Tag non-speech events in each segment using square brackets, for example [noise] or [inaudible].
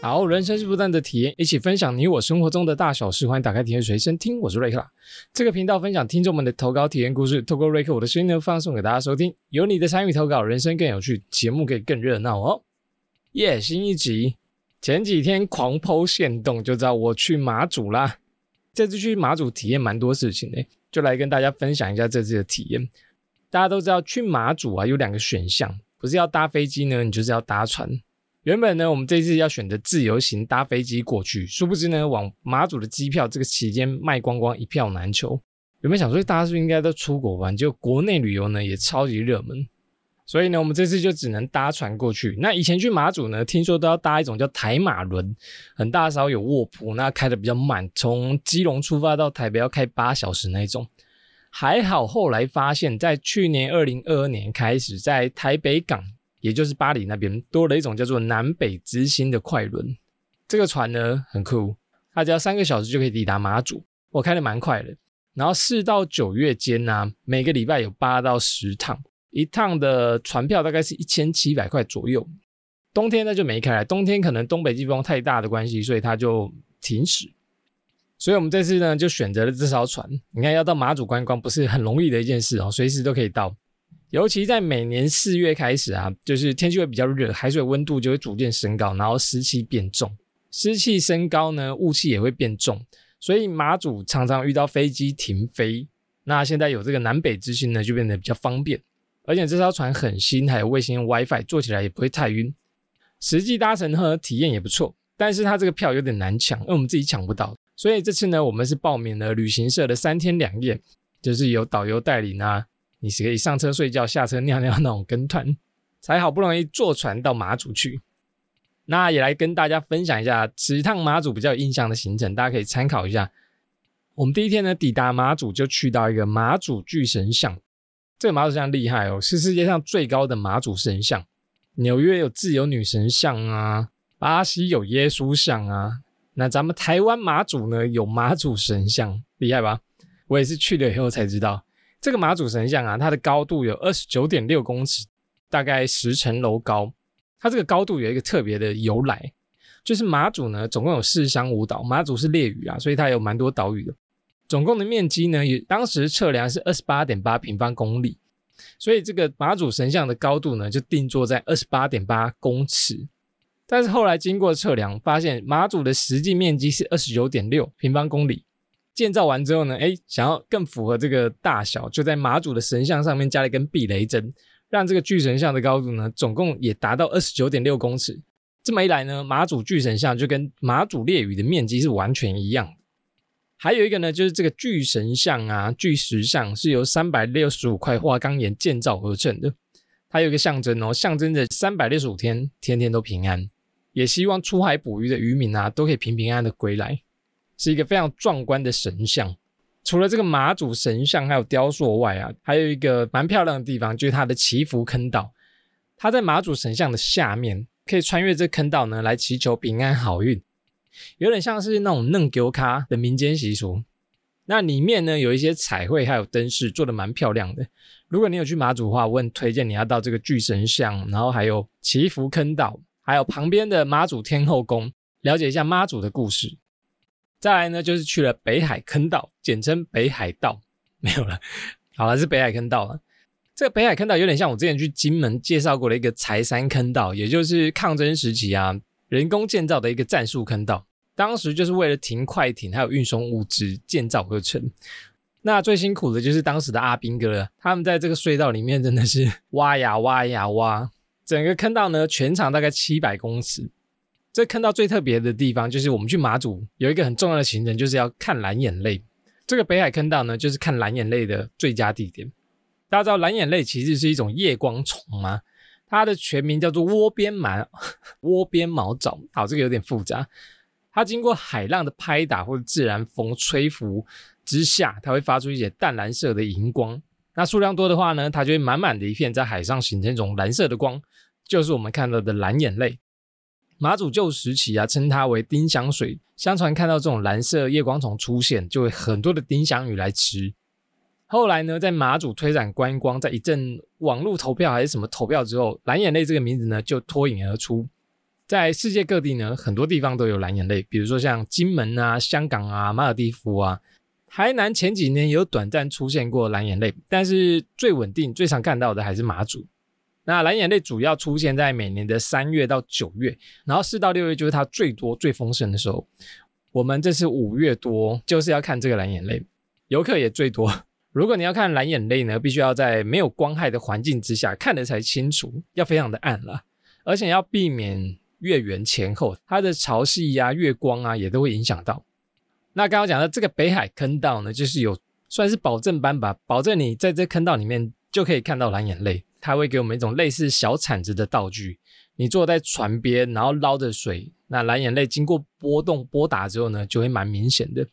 好，人生是不断的体验，一起分享你我生活中的大小事。欢迎打开体验随身听，我是瑞克啦。这个频道分享听众们的投稿体验故事，透过瑞克我的声音呢，放送给大家收听。有你的参与投稿，人生更有趣，节目可以更热闹哦。耶，新一集，前几天狂抛线动就知道我去马祖啦。这次去马祖体验蛮多事情的，就来跟大家分享一下这次的体验。大家都知道去马祖啊有两个选项，不是要搭飞机呢，你就是要搭船。原本呢，我们这次要选择自由行搭飞机过去，殊不知呢，往马祖的机票这个期间卖光光，一票难求。原本想说，大家是不是应该都出国玩？就国内旅游呢，也超级热门。所以呢，我们这次就只能搭船过去。那以前去马祖呢，听说都要搭一种叫台马轮，很大艘，有卧铺，那开的比较慢，从基隆出发到台北要开八小时那种。还好后来发现，在去年二零二二年开始，在台北港。也就是巴黎那边多了一种叫做南北之星的快轮，这个船呢很酷，它只要三个小时就可以抵达马祖，我开的蛮快的。然后四到九月间呢，每个礼拜有八到十趟，一趟的船票大概是一千七百块左右。冬天呢就没开，冬天可能东北季风太大的关系，所以它就停驶。所以我们这次呢就选择了这艘船。你看要到马祖观光不是很容易的一件事哦，随时都可以到。尤其在每年四月开始啊，就是天气会比较热，海水温度就会逐渐升高，然后湿气变重。湿气升高呢，雾气也会变重，所以马祖常常遇到飞机停飞。那现在有这个南北之星呢，就变得比较方便。而且这艘船很新，还有卫星 WiFi，坐起来也不会太晕。实际搭乘和体验也不错，但是它这个票有点难抢，因为我们自己抢不到。所以这次呢，我们是报名了旅行社的三天两夜，就是有导游带领啊。你是可以上车睡觉、下车尿尿那种跟团，才好不容易坐船到马祖去。那也来跟大家分享一下此趟马祖比较有印象的行程，大家可以参考一下。我们第一天呢，抵达马祖就去到一个马祖巨神像。这个马祖像厉害哦，是世界上最高的马祖神像。纽约有自由女神像啊，巴西有耶稣像啊，那咱们台湾马祖呢有马祖神像，厉害吧？我也是去了以后才知道。这个马祖神像啊，它的高度有二十九点六公尺，大概十层楼高。它这个高度有一个特别的由来，就是马祖呢总共有四乡五岛，马祖是列屿啊，所以它有蛮多岛屿的。总共的面积呢，也当时测量是二十八点八平方公里，所以这个马祖神像的高度呢就定做在二十八点八公尺。但是后来经过测量，发现马祖的实际面积是二十九点六平方公里。建造完之后呢，哎，想要更符合这个大小，就在马祖的神像上面加了一根避雷针，让这个巨神像的高度呢，总共也达到二十九点六公尺。这么一来呢，马祖巨神像就跟马祖列屿的面积是完全一样。还有一个呢，就是这个巨神像啊，巨石像是由三百六十五块花岗岩建造而成的，它有一个象征哦，象征着三百六十五天天天都平安，也希望出海捕鱼的渔民啊，都可以平平安安的归来。是一个非常壮观的神像。除了这个马祖神像还有雕塑外啊，还有一个蛮漂亮的地方，就是它的祈福坑道。它在马祖神像的下面，可以穿越这坑道呢，来祈求平安好运，有点像是那种嫩丢卡的民间习俗。那里面呢，有一些彩绘还有灯饰，做的蛮漂亮的。如果你有去马祖的话，我很推荐你要到这个巨神像，然后还有祈福坑道，还有旁边的妈祖天后宫，了解一下妈祖的故事。再来呢，就是去了北海坑道，简称北海道，[laughs] 没有了。好了，是北海坑道了。这个北海坑道有点像我之前去金门介绍过的一个柴山坑道，也就是抗争时期啊，人工建造的一个战术坑道。当时就是为了停快艇还有运送物资建造而成。那最辛苦的就是当时的阿兵哥了，他们在这个隧道里面真的是挖呀挖呀挖，整个坑道呢全长大概七百公尺。这看到最特别的地方，就是我们去马祖有一个很重要的行程，就是要看蓝眼泪。这个北海坑道呢，就是看蓝眼泪的最佳地点。大家知道蓝眼泪其实是一种夜光虫吗？它的全名叫做窝边毛 [laughs] 窝边毛藻。好，这个有点复杂。它经过海浪的拍打或者自然风吹拂之下，它会发出一些淡蓝色的荧光。那数量多的话呢，它就会满满的一片在海上形成一种蓝色的光，就是我们看到的蓝眼泪。马祖旧时期啊，称它为丁香水。相传看到这种蓝色夜光虫出现，就会很多的丁香鱼来吃。后来呢，在马祖推展观光，在一阵网络投票还是什么投票之后，蓝眼泪这个名字呢就脱颖而出。在世界各地呢，很多地方都有蓝眼泪，比如说像金门啊、香港啊、马尔地夫啊、台南，前几年有短暂出现过蓝眼泪，但是最稳定、最常看到的还是马祖。那蓝眼泪主要出现在每年的三月到九月，然后四到六月就是它最多、最丰盛的时候。我们这是五月多，就是要看这个蓝眼泪，游客也最多。如果你要看蓝眼泪呢，必须要在没有光害的环境之下看的才清楚，要非常的暗了，而且要避免。月圆前后，它的潮汐呀、月光啊，也都会影响到。那刚刚讲的这个北海坑道呢，就是有算是保证班吧，保证你在这坑道里面就可以看到蓝眼泪。它会给我们一种类似小铲子的道具，你坐在船边，然后捞着水，那蓝眼泪经过波动拨打之后呢，就会蛮明显的。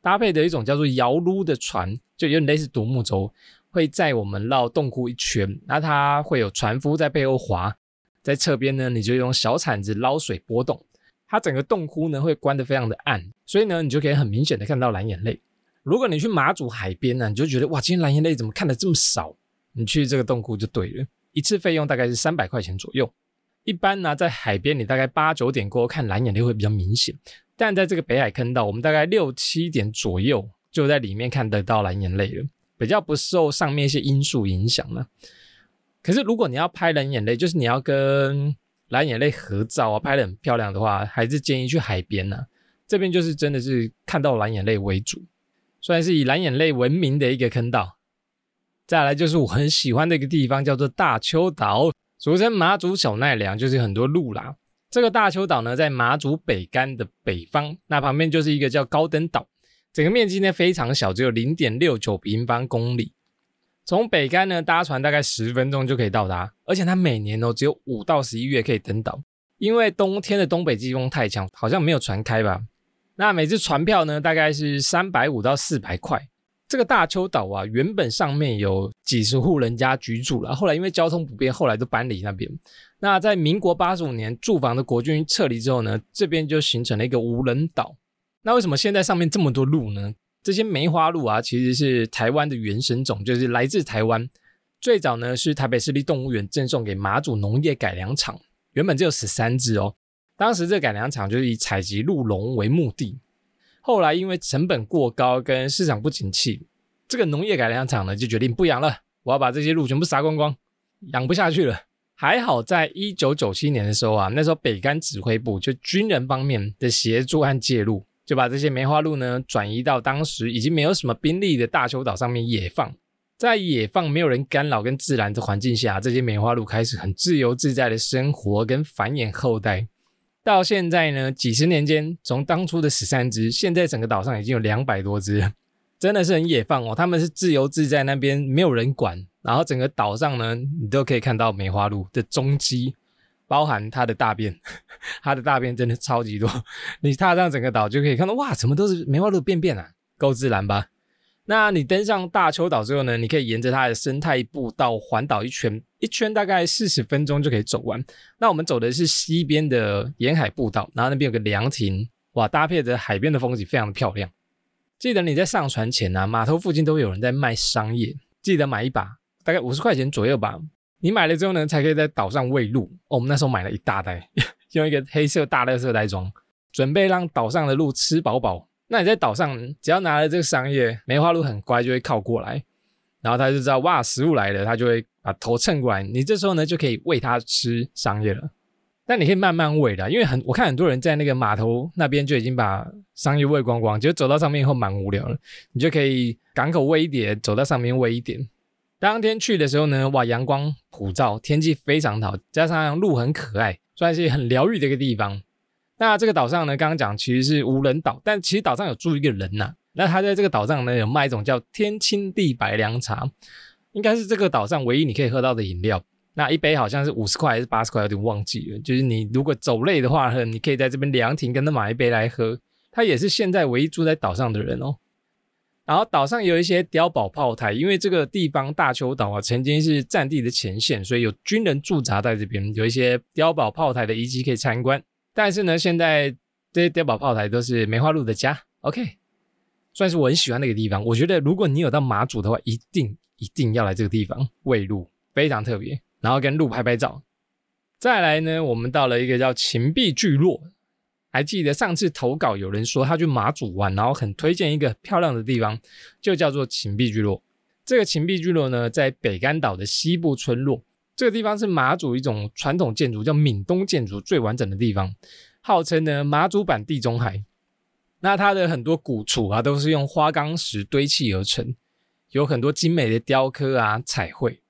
搭配的一种叫做摇撸的船，就有点类似独木舟，会载我们绕洞窟一圈，那它会有船夫在背后划。在侧边呢，你就用小铲子捞水波动，它整个洞窟呢会关得非常的暗，所以呢你就可以很明显的看到蓝眼泪。如果你去马祖海边呢，你就觉得哇，今天蓝眼泪怎么看的这么少？你去这个洞窟就对了，一次费用大概是三百块钱左右。一般呢在海边你大概八九点过后看蓝眼泪会比较明显，但在这个北海坑道，我们大概六七点左右就在里面看得到蓝眼泪了，比较不受上面一些因素影响了。可是，如果你要拍蓝眼泪，就是你要跟蓝眼泪合照啊，拍的很漂亮的话，还是建议去海边呢。这边就是真的是看到蓝眼泪为主，算是以蓝眼泪闻名的一个坑道。再来就是我很喜欢的一个地方，叫做大丘岛，俗称马祖小奈良，就是很多路啦。这个大丘岛呢，在马祖北干的北方，那旁边就是一个叫高登岛，整个面积呢非常小，只有零点六九平方公里。从北干呢搭船大概十分钟就可以到达，而且它每年哦只有五到十一月可以登岛，因为冬天的东北季风太强，好像没有船开吧。那每次船票呢大概是三百五到四百块。这个大丘岛啊，原本上面有几十户人家居住了，后来因为交通不便，后来都搬离那边。那在民国八十五年驻防的国军撤离之后呢，这边就形成了一个无人岛。那为什么现在上面这么多路呢？这些梅花鹿啊，其实是台湾的原生种，就是来自台湾。最早呢是台北市立动物园赠送给马祖农业改良场，原本只有十三只哦。当时这改良场就是以采集鹿茸为目的，后来因为成本过高跟市场不景气，这个农业改良场呢就决定不养了，我要把这些鹿全部杀光光，养不下去了。还好在一九九七年的时候啊，那时候北干指挥部就军人方面的协助和介入。就把这些梅花鹿呢转移到当时已经没有什么兵力的大丘岛上面野放，在野放没有人干扰跟自然的环境下，这些梅花鹿开始很自由自在的生活跟繁衍后代。到现在呢，几十年间，从当初的十三只，现在整个岛上已经有两百多只，真的是很野放哦。他们是自由自在那边没有人管，然后整个岛上呢，你都可以看到梅花鹿的踪迹。包含它的大便，[laughs] 它的大便真的超级多。你踏上整个岛就可以看到，哇，怎么都是梅花鹿便便啊，够自然吧？那你登上大丘岛之后呢，你可以沿着它的生态步道环岛一圈，一圈大概四十分钟就可以走完。那我们走的是西边的沿海步道，然后那边有个凉亭，哇，搭配着海边的风景，非常的漂亮。记得你在上船前呢，码头附近都有人在卖商业，记得买一把，大概五十块钱左右吧。你买了之后呢，才可以在岛上喂鹿。哦我们那时候买了一大袋，用一个黑色大垃圾袋装，准备让岛上的鹿吃饱饱。那你在岛上，只要拿了这个桑叶，梅花鹿很乖，就会靠过来，然后它就知道哇，食物来了，它就会把头蹭过来。你这时候呢，就可以喂它吃桑叶了。但你可以慢慢喂的，因为很我看很多人在那个码头那边就已经把桑叶喂光光，就走到上面以后蛮无聊了。你就可以港口喂一点，走到上面喂一点。当天去的时候呢，哇，阳光普照，天气非常好，加上鹿很可爱，算是很疗愈的一个地方。那这个岛上呢，刚刚讲其实是无人岛，但其实岛上有住一个人呐。那他在这个岛上呢，有卖一种叫天青地白凉茶，应该是这个岛上唯一你可以喝到的饮料。那一杯好像是五十块还是八十块，有点忘记了。就是你如果走累的话，你可以在这边凉亭跟他买一杯来喝。他也是现在唯一住在岛上的人哦。然后岛上有一些碉堡炮台，因为这个地方大丘岛啊，曾经是战地的前线，所以有军人驻扎在这边，有一些碉堡炮台的遗迹可以参观。但是呢，现在这些碉堡炮台都是梅花鹿的家，OK，算是我很喜欢的一个地方。我觉得如果你有到马祖的话，一定一定要来这个地方喂鹿，非常特别。然后跟鹿拍拍照，再来呢，我们到了一个叫秦壁聚落。还记得上次投稿有人说他去马祖玩，然后很推荐一个漂亮的地方，就叫做秦壁聚落。这个秦壁聚落呢，在北干岛的西部村落。这个地方是马祖一种传统建筑，叫闽东建筑最完整的地方，号称呢马祖版地中海。那它的很多古厝啊，都是用花岗石堆砌而成，有很多精美的雕刻啊、彩绘。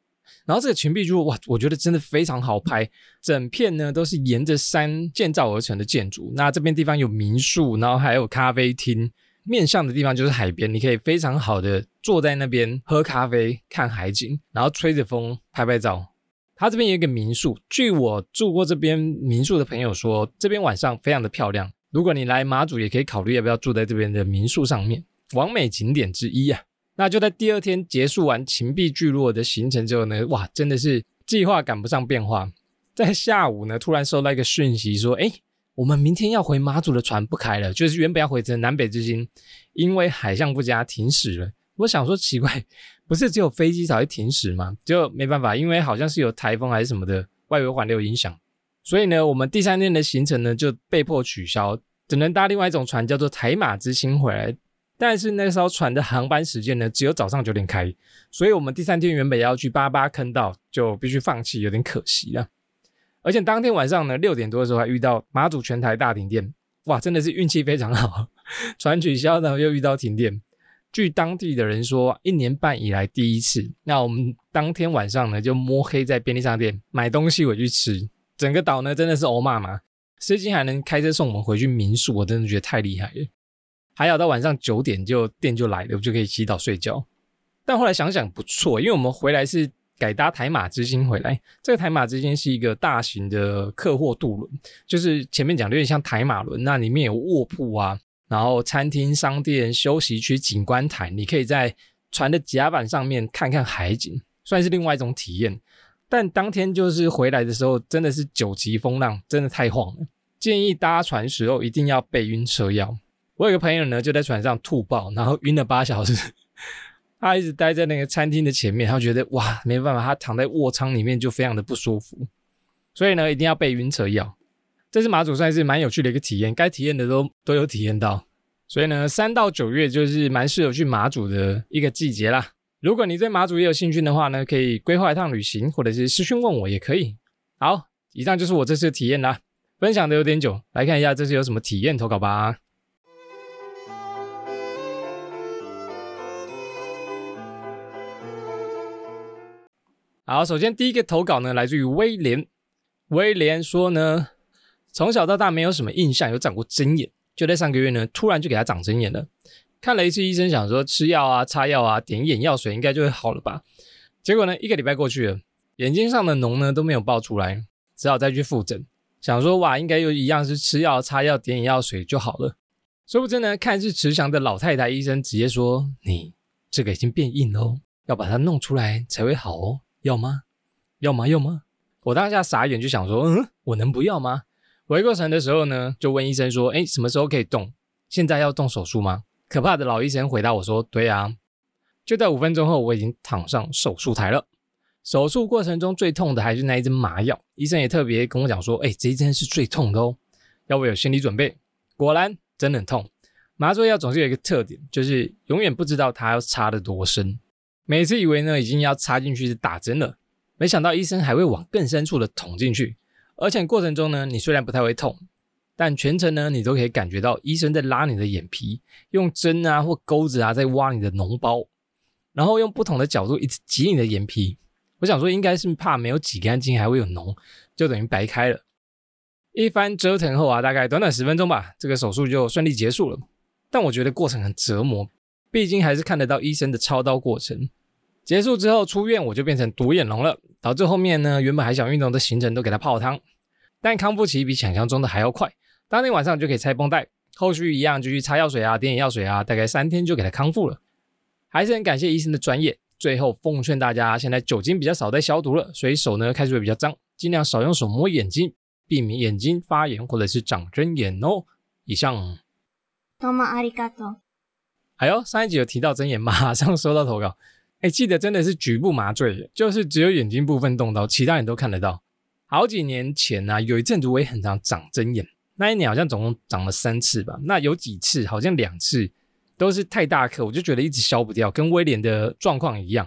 然后这个群壁柱哇，我觉得真的非常好拍，整片呢都是沿着山建造而成的建筑。那这边地方有民宿，然后还有咖啡厅，面向的地方就是海边，你可以非常好的坐在那边喝咖啡、看海景，然后吹着风拍拍照。它这边有一个民宿，据我住过这边民宿的朋友说，这边晚上非常的漂亮。如果你来马祖，也可以考虑要不要住在这边的民宿上面，完美景点之一啊。那就在第二天结束完秦壁聚落的行程之后呢，哇，真的是计划赶不上变化。在下午呢，突然收到一个讯息说，哎，我们明天要回马祖的船不开了，就是原本要回程南北之星，因为海象不佳停驶了。我想说奇怪，不是只有飞机才会停驶吗？就没办法，因为好像是有台风还是什么的外围环流影响，所以呢，我们第三天的行程呢就被迫取消，只能搭另外一种船，叫做台马之星回来。但是那艘船的航班时间呢，只有早上九点开，所以我们第三天原本要去八八坑道，就必须放弃，有点可惜了。而且当天晚上呢，六点多的时候还遇到马祖全台大停电，哇，真的是运气非常好，[laughs] 船取消然后又遇到停电。据当地的人说，一年半以来第一次。那我们当天晚上呢，就摸黑在便利商店买东西回去吃。整个岛呢，真的是欧骂嘛，司机还能开车送我们回去民宿，我真的觉得太厉害了。还要到晚上九点就电就来了，我就可以洗澡睡觉。但后来想想不错，因为我们回来是改搭台马之星回来。这个台马之星是一个大型的客货渡轮，就是前面讲的有点像台马轮，那里面有卧铺啊，然后餐厅、商店、休息区、景观台，你可以在船的甲板上面看看海景，算是另外一种体验。但当天就是回来的时候，真的是九级风浪，真的太晃了。建议搭船时候一定要备晕车药。我有个朋友呢，就在船上吐爆，然后晕了八小时。他一直待在那个餐厅的前面，他觉得哇，没办法，他躺在卧舱里面就非常的不舒服。所以呢，一定要备晕车药。这是马祖算是蛮有趣的一个体验，该体验的都都有体验到。所以呢，三到九月就是蛮适合去马祖的一个季节啦。如果你对马祖也有兴趣的话呢，可以规划一趟旅行，或者是私讯问我也可以。好，以上就是我这次的体验啦，分享的有点久，来看一下这次有什么体验投稿吧。好，首先第一个投稿呢，来自于威廉。威廉说呢，从小到大没有什么印象有长过针眼，就在上个月呢，突然就给他长针眼了。看了一次医生，想说吃药啊、擦药啊、点眼药水应该就会好了吧。结果呢，一个礼拜过去了，眼睛上的脓呢都没有爆出来，只好再去复诊。想说哇，应该又一样是吃药、擦药、点眼药水就好了。殊不知呢，看似慈祥的老太太医生直接说：“你这个已经变硬喽，要把它弄出来才会好哦。”要吗？要吗？要吗？我当下傻眼，就想说，嗯，我能不要吗？回过神的时候呢，就问医生说，哎，什么时候可以动？现在要动手术吗？可怕的老医生回答我说，对啊。就在五分钟后，我已经躺上手术台了。手术过程中最痛的还是那一针麻药，医生也特别跟我讲说，哎，这一针是最痛的哦，要我有心理准备。果然，真的很痛。麻醉药总是有一个特点，就是永远不知道它要插得多深。每次以为呢已经要插进去是打针了，没想到医生还会往更深处的捅进去，而且过程中呢，你虽然不太会痛，但全程呢你都可以感觉到医生在拉你的眼皮，用针啊或钩子啊在挖你的脓包，然后用不同的角度一直挤你的眼皮。我想说应该是怕没有挤干净还会有脓，就等于白开了。一番折腾后啊，大概短短十分钟吧，这个手术就顺利结束了。但我觉得过程很折磨。毕竟还是看得到医生的操刀过程。结束之后出院，我就变成独眼龙了，导致后面呢原本还想运动的行程都给他泡汤。但康复期比想象中的还要快，当天晚上就可以拆绷带，后续一样继续擦药水啊、点眼药水啊，大概三天就给他康复了。还是很感谢医生的专业。最后奉劝大家，现在酒精比较少在消毒了，所以手呢开始会比较脏，尽量少用手摸眼睛，避免眼睛发炎或者是长针眼哦。以上。多么阿里嘎多。哎呦，上一集有提到睁眼，马上收到投稿。哎，记得真的是局部麻醉，就是只有眼睛部分动到，其他人都看得到。好几年前呢、有一阵子我也很常长针眼，那一年好像总共长了三次吧。那有几次好像两次都是太大颗，我就觉得一直消不掉，跟威廉的状况一样。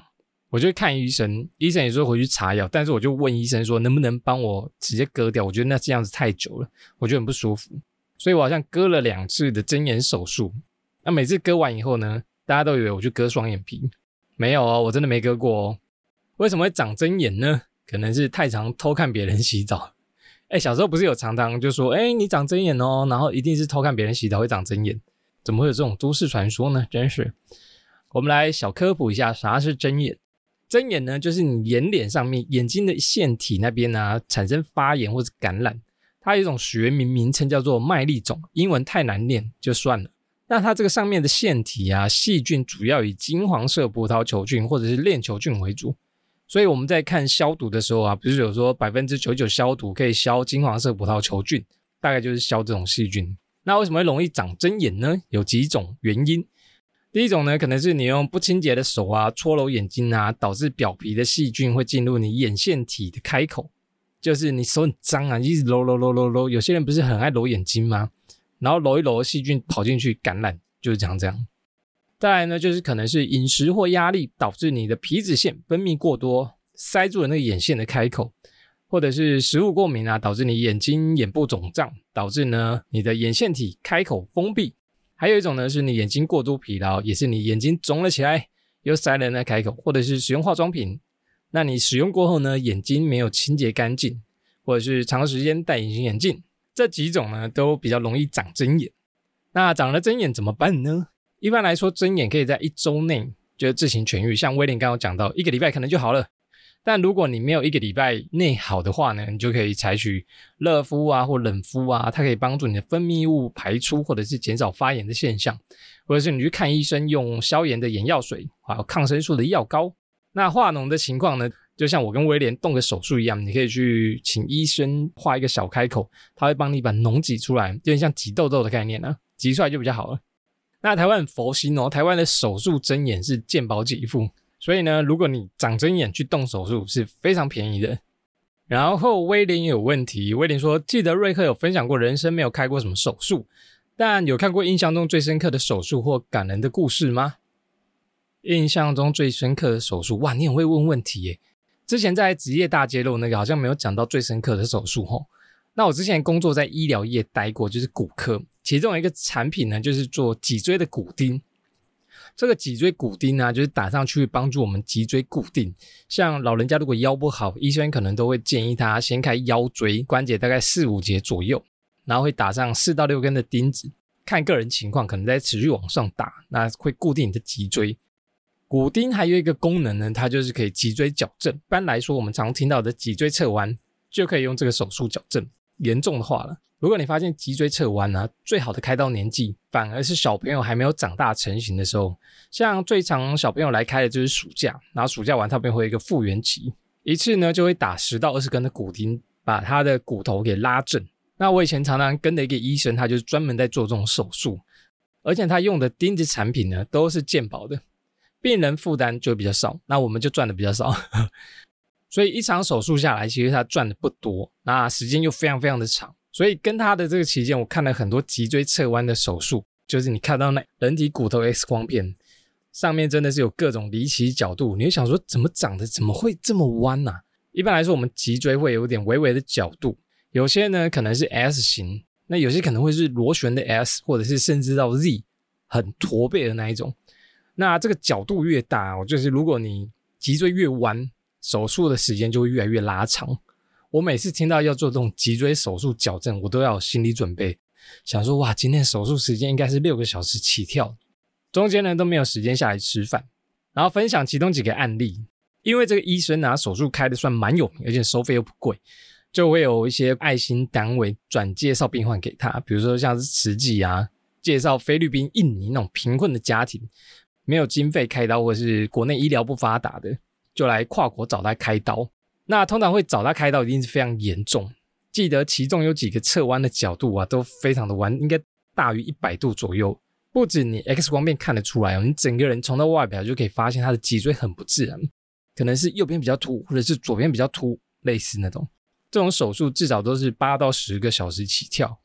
我就看医生，医生也说回去查药，但是我就问医生说能不能帮我直接割掉？我觉得那这样子太久了，我觉得很不舒服，所以我好像割了两次的针眼手术。那每次割完以后呢，大家都以为我去割双眼皮，没有哦，我真的没割过哦。为什么会长针眼呢？可能是太常偷看别人洗澡。[laughs] 哎，小时候不是有常常就说，哎，你长针眼哦，然后一定是偷看别人洗澡会长针眼，怎么会有这种都市传说呢？真是。我们来小科普一下，啥是针眼？针眼呢，就是你眼脸上面眼睛的腺体那边呢产生发炎或者感染，它有一种学名名称叫做麦粒肿，英文太难念就算了。那它这个上面的腺体啊，细菌主要以金黄色葡萄球菌或者是链球菌为主，所以我们在看消毒的时候啊，不是有说百分之九十九消毒可以消金黄色葡萄球菌，大概就是消这种细菌。那为什么会容易长针眼呢？有几种原因。第一种呢，可能是你用不清洁的手啊搓揉眼睛啊，导致表皮的细菌会进入你眼腺体的开口，就是你手很脏啊，一直揉揉揉揉揉。有些人不是很爱揉眼睛吗？然后揉一揉，细菌跑进去感染，就是这样这样。再来呢，就是可能是饮食或压力导致你的皮脂腺分泌过多，塞住了那个眼线的开口，或者是食物过敏啊，导致你眼睛眼部肿胀，导致呢你的眼线体开口封闭。还有一种呢，是你眼睛过度疲劳，也是你眼睛肿了起来，又塞了那开口，或者是使用化妆品，那你使用过后呢，眼睛没有清洁干净，或者是长时间戴隐形眼镜，这几种呢都比较容易长针眼。那长了针眼怎么办呢？一般来说，针眼可以在一周内就自行痊愈，像威廉刚刚讲到，一个礼拜可能就好了。但如果你没有一个礼拜内好的话呢，你就可以采取热敷啊或冷敷啊，它可以帮助你的分泌物排出，或者是减少发炎的现象，或者是你去看医生用消炎的眼药水，还有抗生素的药膏。那化脓的情况呢，就像我跟威廉动个手术一样，你可以去请医生画一个小开口，他会帮你把脓挤出来，有点像挤痘痘的概念呢，挤出来就比较好了。那台湾佛心哦，台湾的手术针眼是健保给付。所以呢，如果你长针眼去动手术是非常便宜的。然后威廉也有问题，威廉说记得瑞克有分享过人生没有开过什么手术，但有看过印象中最深刻的手术或感人的故事吗？印象中最深刻的手术，哇，你很会问问题耶！之前在职业大揭露那个好像没有讲到最深刻的手术吼。那我之前工作在医疗业待过，就是骨科，其中一个产品呢就是做脊椎的骨钉。这个脊椎骨钉呢，就是打上去帮助我们脊椎固定。像老人家如果腰不好，医生可能都会建议他先开腰椎关节大概四五节左右，然后会打上四到六根的钉子，看个人情况，可能再持续往上打，那会固定你的脊椎。骨钉还有一个功能呢，它就是可以脊椎矫正。一般来说，我们常听到的脊椎侧弯就可以用这个手术矫正。严重的话了。如果你发现脊椎侧弯呢，最好的开刀年纪反而是小朋友还没有长大成型的时候。像最常小朋友来开的就是暑假，然后暑假完他们会有一个复原期，一次呢就会打十到二十根的骨钉，把他的骨头给拉正。那我以前常常跟的一个医生，他就是专门在做这种手术，而且他用的钉子产品呢都是健保的，病人负担就比较少，那我们就赚的比较少。[laughs] 所以一场手术下来，其实他赚的不多，那时间又非常非常的长。所以跟他的这个期间，我看了很多脊椎侧弯的手术，就是你看到那人体骨头 X 光片上面真的是有各种离奇角度，你会想说怎么长得，怎么会这么弯呢？一般来说，我们脊椎会有点微微的角度，有些呢可能是 S 型，那有些可能会是螺旋的 S，或者是甚至到 Z，很驼背的那一种。那这个角度越大，就是如果你脊椎越弯，手术的时间就会越来越拉长。我每次听到要做这种脊椎手术矫正，我都要有心理准备，想说哇，今天手术时间应该是六个小时起跳，中间呢都没有时间下来吃饭。然后分享其中几个案例，因为这个医生啊手术开的算蛮有名，而且收费又不贵，就会有一些爱心单位转介绍病患给他，比如说像是慈济啊，介绍菲律宾、印尼那种贫困的家庭，没有经费开刀或是国内医疗不发达的，就来跨国找他开刀。那通常会找他开刀，一定是非常严重。记得其中有几个侧弯的角度啊，都非常的弯，应该大于一百度左右。不止你 X 光片看得出来哦，你整个人从他外表就可以发现他的脊椎很不自然，可能是右边比较凸，或者是左边比较凸，类似那种。这种手术至少都是八到十个小时起跳，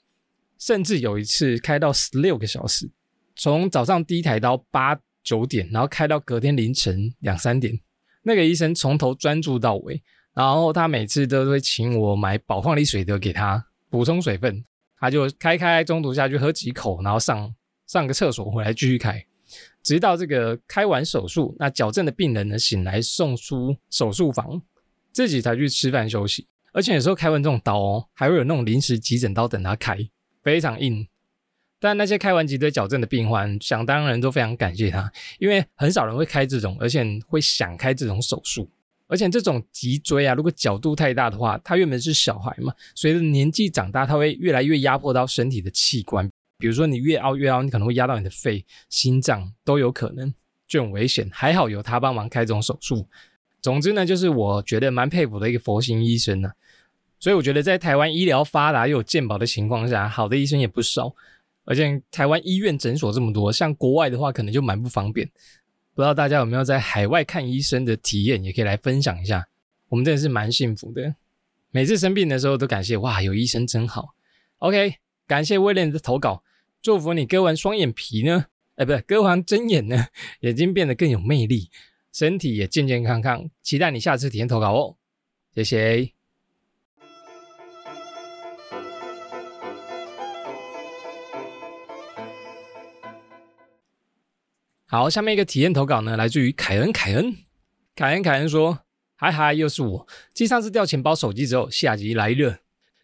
甚至有一次开到十六个小时，从早上第一台刀八九点，然后开到隔天凌晨两三点。那个医生从头专注到尾，然后他每次都会请我买宝矿力水的给他补充水分，他就开开中途下去喝几口，然后上上个厕所回来继续开，直到这个开完手术，那矫正的病人呢醒来送出手术房，自己才去吃饭休息。而且有时候开完这种刀哦，还会有那种临时急诊刀等他开，非常硬。但那些开完脊椎矫正的病患，想当然都非常感谢他，因为很少人会开这种，而且会想开这种手术。而且这种脊椎啊，如果角度太大的话，他原本是小孩嘛，随着年纪长大，他会越来越压迫到身体的器官。比如说你越凹越凹，你可能会压到你的肺、心脏都有可能，就很危险。还好有他帮忙开这种手术。总之呢，就是我觉得蛮佩服的一个佛心医生呢。所以我觉得在台湾医疗发达又有健保的情况下，好的医生也不少。而且台湾医院诊所这么多，像国外的话可能就蛮不方便。不知道大家有没有在海外看医生的体验，也可以来分享一下。我们真的是蛮幸福的，每次生病的时候都感谢哇，有医生真好。OK，感谢威廉的投稿，祝福你割完双眼皮呢，哎，不是割完针眼呢，眼睛变得更有魅力，身体也健健康康。期待你下次体验投稿哦，谢谢。好，下面一个体验投稿呢，来自于凯恩。凯恩，凯恩，凯恩说：“嗨嗨，又是我。继上次掉钱包、手机之后，下集来了。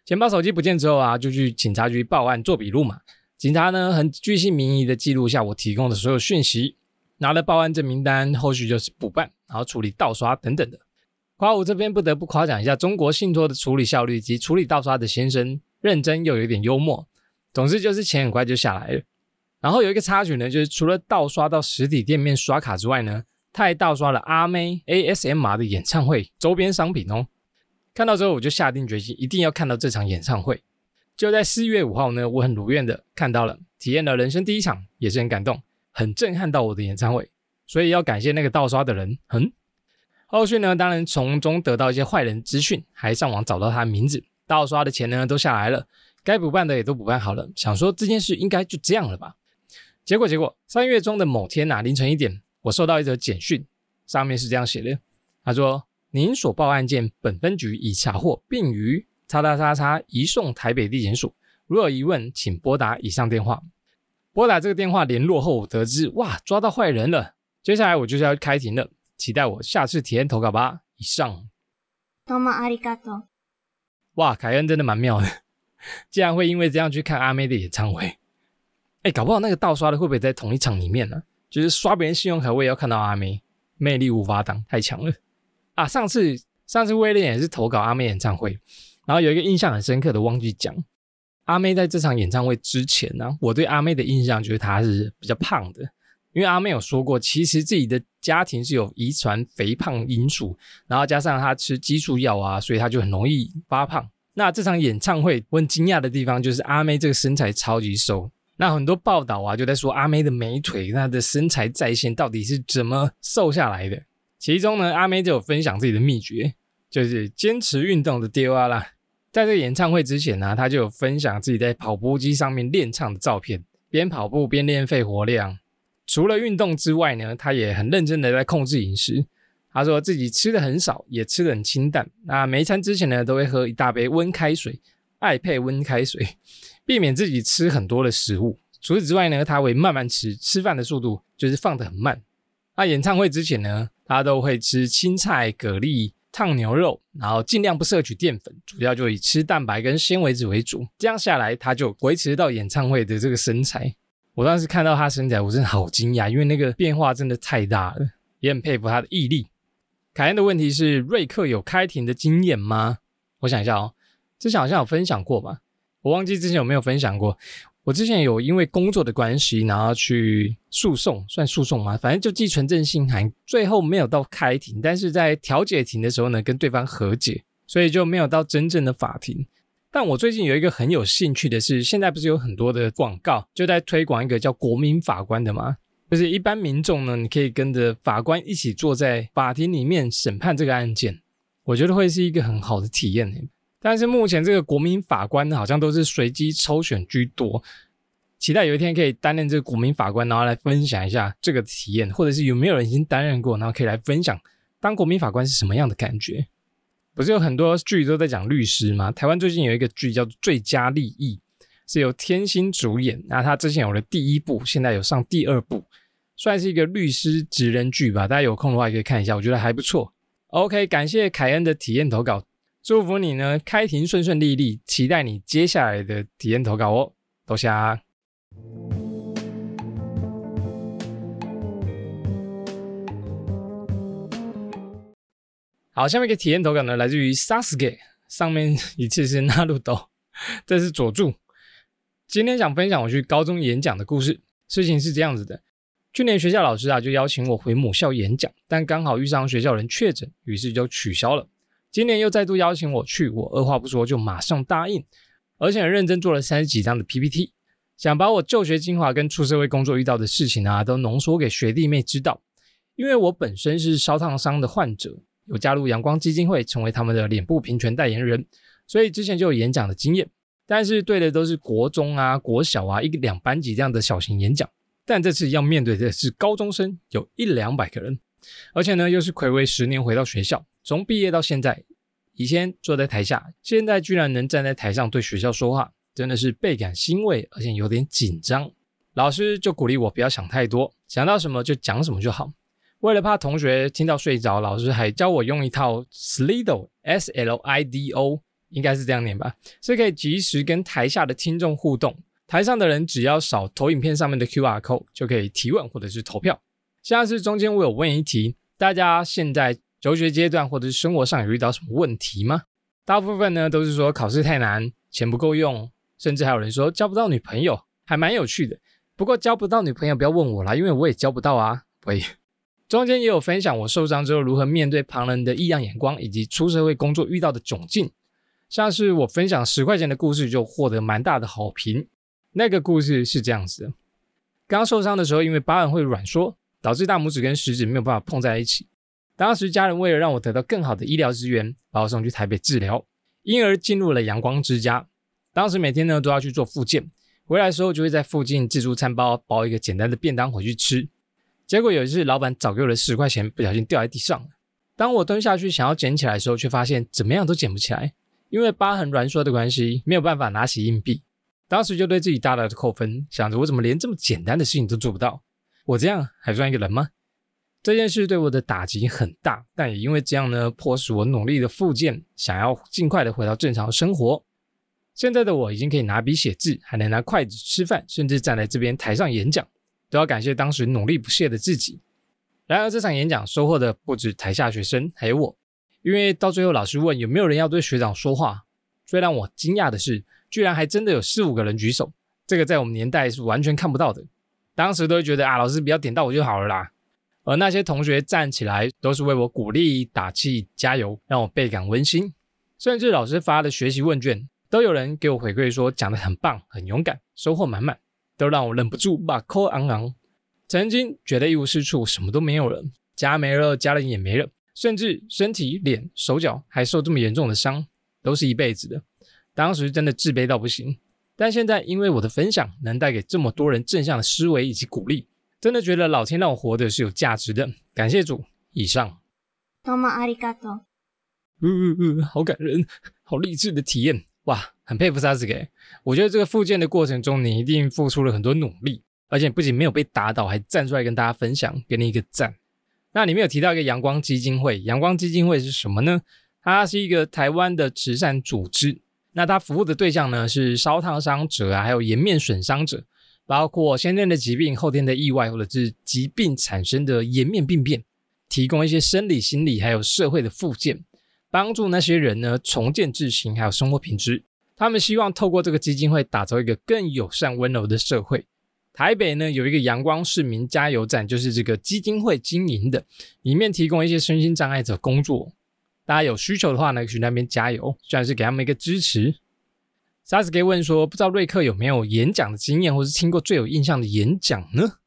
钱包、手机不见之后啊，就去警察局报案做笔录嘛。警察呢，很具信民意的记录下我提供的所有讯息，拿了报案证明单，后续就是补办，然后处理盗刷等等的。夸我这边不得不夸奖一下中国信托的处理效率及处理盗刷的先生，认真又有点幽默。总之就是钱很快就下来了。”然后有一个插曲呢，就是除了盗刷到实体店面刷卡之外呢，他还盗刷了阿妹 ASMR 的演唱会周边商品哦。看到之后，我就下定决心，一定要看到这场演唱会。就在四月五号呢，我很如愿的看到了，体验了人生第一场，也是很感动、很震撼到我的演唱会。所以要感谢那个盗刷的人。嗯，后续呢，当然从中得到一些坏人资讯，还上网找到他的名字，盗刷的钱呢都下来了，该补办的也都补办好了。想说这件事应该就这样了吧。结果，结果，三月中的某天呐，凌晨一点，我收到一则简讯，上面是这样写的：他说，您所报案件本分局已查获，并于叉叉叉叉移送台北地检署。如有疑问，请拨打以上电话。拨打这个电话联络后，得知哇，抓到坏人了。接下来我就是要开庭了，期待我下次体验投稿吧。以上。多么阿里嘎多！哇，凯恩真的蛮妙的，竟然会因为这样去看阿妹的演唱会。哎，搞不好那个盗刷的会不会在同一场里面呢？就是刷别人信用卡，我也要看到阿妹，魅力无法挡，太强了啊！上次上次威廉也是投稿阿妹演唱会，然后有一个印象很深刻的，忘记讲，阿妹在这场演唱会之前呢，我对阿妹的印象就是她是比较胖的，因为阿妹有说过，其实自己的家庭是有遗传肥胖因素，然后加上她吃激素药啊，所以她就很容易发胖。那这场演唱会我很惊讶的地方就是阿妹这个身材超级瘦。那很多报道啊，就在说阿妹的美腿，她的身材在线到底是怎么瘦下来的？其中呢，阿妹就有分享自己的秘诀，就是坚持运动的丢啊啦。在这个演唱会之前呢，她就有分享自己在跑步机上面练唱的照片，边跑步边练肺活量。除了运动之外呢，她也很认真的在控制饮食。她说自己吃的很少，也吃的很清淡。那每餐之前呢，都会喝一大杯温开水，爱配温开水。避免自己吃很多的食物。除此之外呢，他会慢慢吃，吃饭的速度就是放得很慢。那演唱会之前呢，他都会吃青菜、蛤蜊、烫牛肉，然后尽量不摄取淀粉，主要就以吃蛋白跟纤维质为主。这样下来，他就维持到演唱会的这个身材。我当时看到他身材，我真的好惊讶，因为那个变化真的太大了，也很佩服他的毅力。凯恩的问题是：瑞克有开庭的经验吗？我想一下哦，之前好像有分享过吧。我忘记之前有没有分享过，我之前有因为工作的关系，然后去诉讼，算诉讼吗？反正就寄存证信函，最后没有到开庭，但是在调解庭的时候呢，跟对方和解，所以就没有到真正的法庭。但我最近有一个很有兴趣的是，现在不是有很多的广告就在推广一个叫国民法官的吗？就是一般民众呢，你可以跟着法官一起坐在法庭里面审判这个案件，我觉得会是一个很好的体验但是目前这个国民法官好像都是随机抽选居多。期待有一天可以担任这个国民法官，然后来分享一下这个体验，或者是有没有人已经担任过，然后可以来分享当国民法官是什么样的感觉。不是有很多剧都在讲律师吗？台湾最近有一个剧叫做《最佳利益》，是由天心主演。那他之前有了第一部，现在有上第二部，算是一个律师职人剧吧。大家有空的话也可以看一下，我觉得还不错。OK，感谢凯恩的体验投稿，祝福你呢开庭顺顺利利，期待你接下来的体验投稿哦，多谢。好，下面一个体验投稿呢，来自于 Sasuke，上面一次是纳鲁斗，这是佐助。今天想分享我去高中演讲的故事。事情是这样子的，去年学校老师啊就邀请我回母校演讲，但刚好遇上学校人确诊，于是就取消了。今年又再度邀请我去，我二话不说就马上答应，而且很认真做了三十几张的 PPT。想把我就学精华跟出社会工作遇到的事情啊，都浓缩给学弟妹知道。因为我本身是烧烫伤的患者，有加入阳光基金会，成为他们的脸部平权代言人，所以之前就有演讲的经验。但是对的都是国中啊、国小啊一两班级这样的小型演讲，但这次要面对的是高中生，有一两百个人，而且呢又是暌违十年回到学校，从毕业到现在，以前坐在台下，现在居然能站在台上对学校说话。真的是倍感欣慰，而且有点紧张。老师就鼓励我不要想太多，想到什么就讲什么就好。为了怕同学听到睡着，老师还教我用一套 Slido S L I D O，应该是这样念吧，是可以及时跟台下的听众互动。台上的人只要扫投影片上面的 Q R code 就可以提问或者是投票。像是中间我有问一题，大家现在求学阶段或者是生活上有遇到什么问题吗？大部分呢都是说考试太难，钱不够用。甚至还有人说交不到女朋友，还蛮有趣的。不过交不到女朋友不要问我啦，因为我也交不到啊。喂，中间也有分享我受伤之后如何面对旁人的异样眼光，以及出社会工作遇到的窘境。像是我分享十块钱的故事就获得蛮大的好评。那个故事是这样子的：刚受伤的时候，因为疤痕会软缩，导致大拇指跟食指没有办法碰在一起。当时家人为了让我得到更好的医疗资源，把我送去台北治疗，因而进入了阳光之家。当时每天呢都要去做复健，回来的时候就会在附近自助餐包包一个简单的便当回去吃。结果有一次，老板早给我的十块钱不小心掉在地上了。当我蹲下去想要捡起来的时候，却发现怎么样都捡不起来，因为疤痕软缩的关系，没有办法拿起硬币。当时就对自己大大的扣分，想着我怎么连这么简单的事情都做不到？我这样还算一个人吗？这件事对我的打击很大，但也因为这样呢，迫使我努力的复健，想要尽快的回到正常生活。现在的我已经可以拿笔写字，还能拿筷子吃饭，甚至站在这边台上演讲，都要感谢当时努力不懈的自己。然而这场演讲收获的不止台下学生，还有我，因为到最后老师问有没有人要对学长说话，最让我惊讶的是，居然还真的有四五个人举手，这个在我们年代是完全看不到的。当时都会觉得啊，老师不要点到我就好了啦。而那些同学站起来都是为我鼓励、打气、加油，让我倍感温馨。甚至老师发的学习问卷。都有人给我回馈说讲得很棒，很勇敢，收获满满，都让我忍不住把口昂昂。曾经觉得一无是处，什么都没有了，家没了，家人也没了，甚至身体、脸、手脚还受这么严重的伤，都是一辈子的。当时真的自卑到不行，但现在因为我的分享能带给这么多人正向的思维以及鼓励，真的觉得老天让我活的是有价值的。感谢主。以上。多么阿里嘎多。嗯嗯嗯，好感人，好励志的体验。哇，很佩服沙子给。我觉得这个复健的过程中，你一定付出了很多努力，而且不仅没有被打倒，还站出来跟大家分享，给你一个赞。那里面有提到一个阳光基金会，阳光基金会是什么呢？它是一个台湾的慈善组织。那它服务的对象呢是烧烫伤者啊，还有颜面损伤者，包括先天的疾病、后天的意外，或者是疾病产生的颜面病变，提供一些生理、心理还有社会的复健。帮助那些人呢重建自信，还有生活品质。他们希望透过这个基金会，打造一个更友善、温柔的社会。台北呢有一个阳光市民加油站，就是这个基金会经营的，里面提供一些身心障碍者工作。大家有需求的话呢，去那边加油，算是给他们一个支持。Saski 问说，不知道瑞克有没有演讲的经验，或是听过最有印象的演讲呢？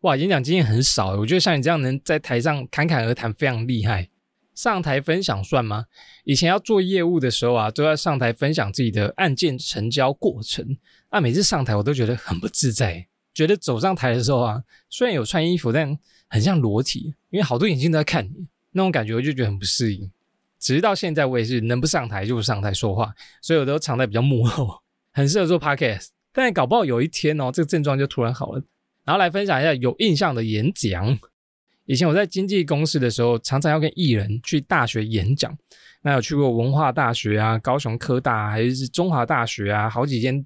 哇，演讲经验很少，我觉得像你这样能在台上侃侃而谈，非常厉害。上台分享算吗？以前要做业务的时候啊，都要上台分享自己的案件成交过程。那每次上台我都觉得很不自在，觉得走上台的时候啊，虽然有穿衣服，但很像裸体，因为好多眼睛都在看你，那种感觉我就觉得很不适应。直到现在，我也是能不上台就不上台说话，所以我都藏在比较幕后，很适合做 podcast。但搞不好有一天哦，这个症状就突然好了。然后来分享一下有印象的演讲。以前我在经纪公司的时候，常常要跟艺人去大学演讲。那有去过文化大学啊、高雄科大，还是中华大学啊，好几间。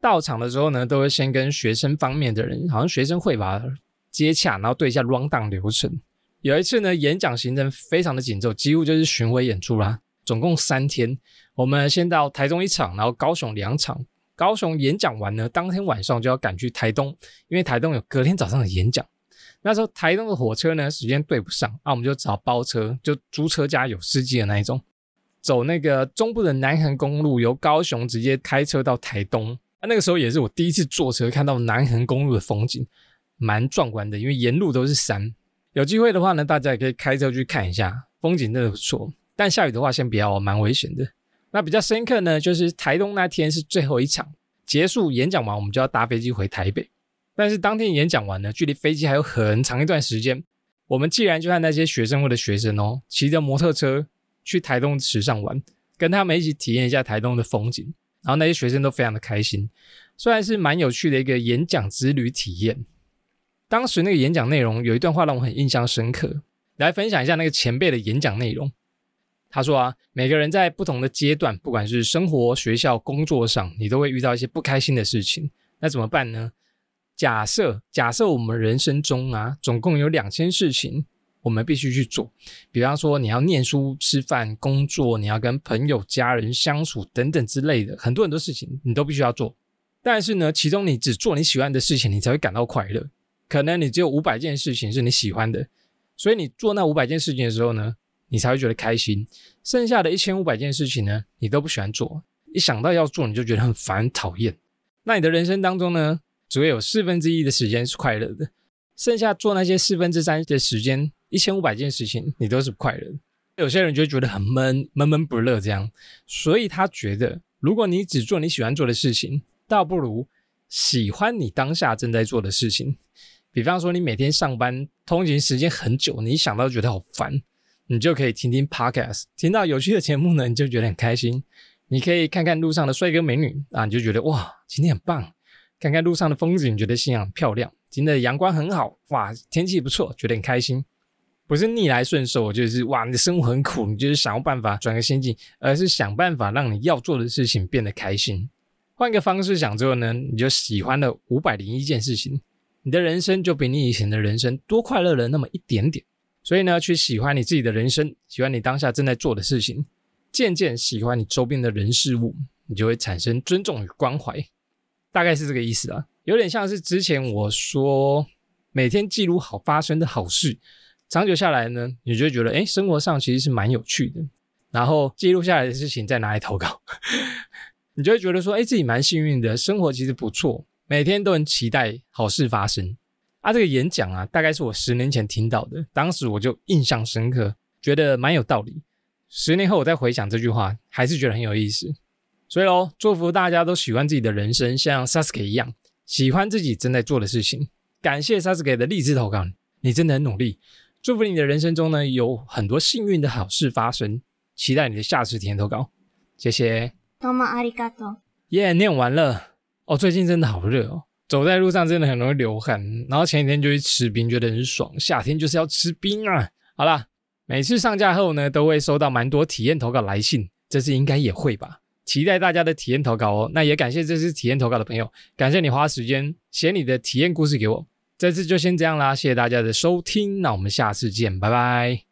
到场的时候呢，都会先跟学生方面的人，好像学生会吧接洽，然后对一下 round down 流程。有一次呢，演讲行程非常的紧凑，几乎就是巡回演出啦。总共三天，我们先到台中一场，然后高雄两场。高雄演讲完呢，当天晚上就要赶去台东，因为台东有隔天早上的演讲。那时候台东的火车呢，时间对不上，那我们就找包车，就租车加有司机的那一种，走那个中部的南横公路，由高雄直接开车到台东。那那个时候也是我第一次坐车看到南横公路的风景，蛮壮观的，因为沿路都是山。有机会的话呢，大家也可以开车去看一下，风景真的不错。但下雨的话，先不要，蛮危险的。那比较深刻呢，就是台东那天是最后一场，结束演讲完，我们就要搭飞机回台北。但是当天演讲完呢，距离飞机还有很长一段时间。我们既然就和那些学生会的学生哦，骑着摩托车去台东池上玩，跟他们一起体验一下台东的风景。然后那些学生都非常的开心，虽然是蛮有趣的一个演讲之旅体验。当时那个演讲内容有一段话让我很印象深刻，来分享一下那个前辈的演讲内容。他说啊，每个人在不同的阶段，不管是生活、学校、工作上，你都会遇到一些不开心的事情。那怎么办呢？假设假设我们人生中啊，总共有两件事情。我们必须去做，比方说你要念书、吃饭、工作，你要跟朋友、家人相处等等之类的，很多很多事情你都必须要做。但是呢，其中你只做你喜欢的事情，你才会感到快乐。可能你只有五百件事情是你喜欢的，所以你做那五百件事情的时候呢，你才会觉得开心。剩下的一千五百件事情呢，你都不喜欢做，一想到要做你就觉得很烦、讨厌。那你的人生当中呢，只会有四分之一的时间是快乐的，剩下做那些四分之三的时间。一千五百件事情，你都是不快乐。有些人就觉得很闷，闷闷不乐这样，所以他觉得，如果你只做你喜欢做的事情，倒不如喜欢你当下正在做的事情。比方说，你每天上班通勤时间很久，你一想到觉得好烦，你就可以听听 podcast，听到有趣的节目呢，你就觉得很开心。你可以看看路上的帅哥美女啊，你就觉得哇，今天很棒。看看路上的风景，觉得心很漂亮。今天的阳光很好，哇，天气不错，觉得很开心。不是逆来顺受，就是哇，你的生活很苦，你就是想要办法转个心境，而是想办法让你要做的事情变得开心。换个方式想之后呢，你就喜欢了五百零一件事情，你的人生就比你以前的人生多快乐了那么一点点。所以呢，去喜欢你自己的人生，喜欢你当下正在做的事情，渐渐喜欢你周边的人事物，你就会产生尊重与关怀。大概是这个意思啊，有点像是之前我说，每天记录好发生的好事。长久下来呢，你就会觉得，哎，生活上其实是蛮有趣的。然后记录下来的事情再拿来投稿，[laughs] 你就会觉得说，哎，自己蛮幸运的，生活其实不错，每天都很期待好事发生。啊，这个演讲啊，大概是我十年前听到的，当时我就印象深刻，觉得蛮有道理。十年后我再回想这句话，还是觉得很有意思。所以喽，祝福大家都喜欢自己的人生，像 Sasuke 一样，喜欢自己正在做的事情。感谢 Sasuke 的励志投稿，你真的很努力。祝福你的人生中呢，有很多幸运的好事发生。期待你的下次体验投稿，谢谢。耶，念完了。哦，最近真的好热哦，走在路上真的很容易流汗。然后前几天就去吃冰，觉得很爽。夏天就是要吃冰啊。好啦，每次上架后呢，都会收到蛮多体验投稿来信，这次应该也会吧。期待大家的体验投稿哦。那也感谢这次体验投稿的朋友，感谢你花时间写你的体验故事给我。这次就先这样啦，谢谢大家的收听，那我们下次见，拜拜。